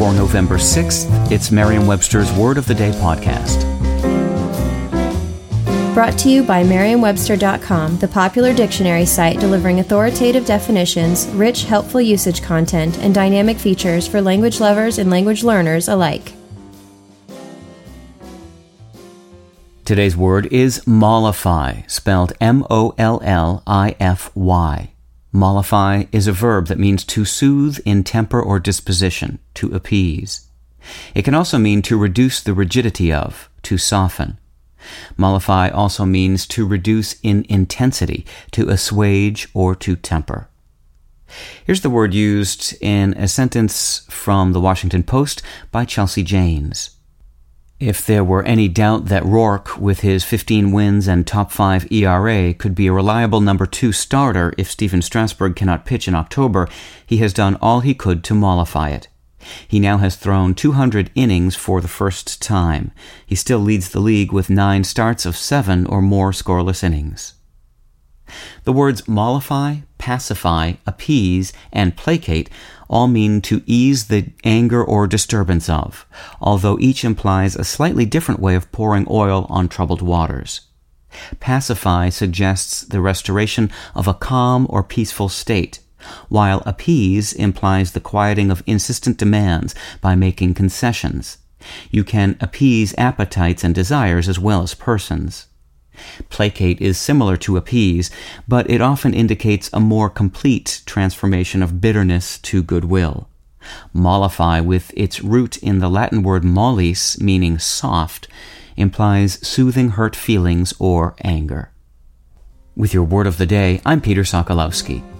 For November 6th, it's Merriam-Webster's Word of the Day podcast. Brought to you by Merriam-Webster.com, the popular dictionary site delivering authoritative definitions, rich, helpful usage content, and dynamic features for language lovers and language learners alike. Today's word is mollify, spelled M-O-L-L-I-F-Y. Mollify is a verb that means to soothe in temper or disposition, to appease. It can also mean to reduce the rigidity of, to soften. Mollify also means to reduce in intensity, to assuage, or to temper. Here's the word used in a sentence from the Washington Post by Chelsea Janes. If there were any doubt that Roark, with his 15 wins and top 5 ERA, could be a reliable number 2 starter if Stephen Strasburg cannot pitch in October, he has done all he could to mollify it. He now has thrown 200 innings for the first time. He still leads the league with 9 starts of 7 or more scoreless innings. The words mollify, pacify, appease, and placate all mean to ease the anger or disturbance of, although each implies a slightly different way of pouring oil on troubled waters. Pacify suggests the restoration of a calm or peaceful state, while appease implies the quieting of insistent demands by making concessions. You can appease appetites and desires as well as persons. Placate is similar to appease, but it often indicates a more complete transformation of bitterness to goodwill. Mollify, with its root in the Latin word mollis, meaning soft, implies soothing hurt feelings or anger. With your word of the day, I'm Peter Sokolowski.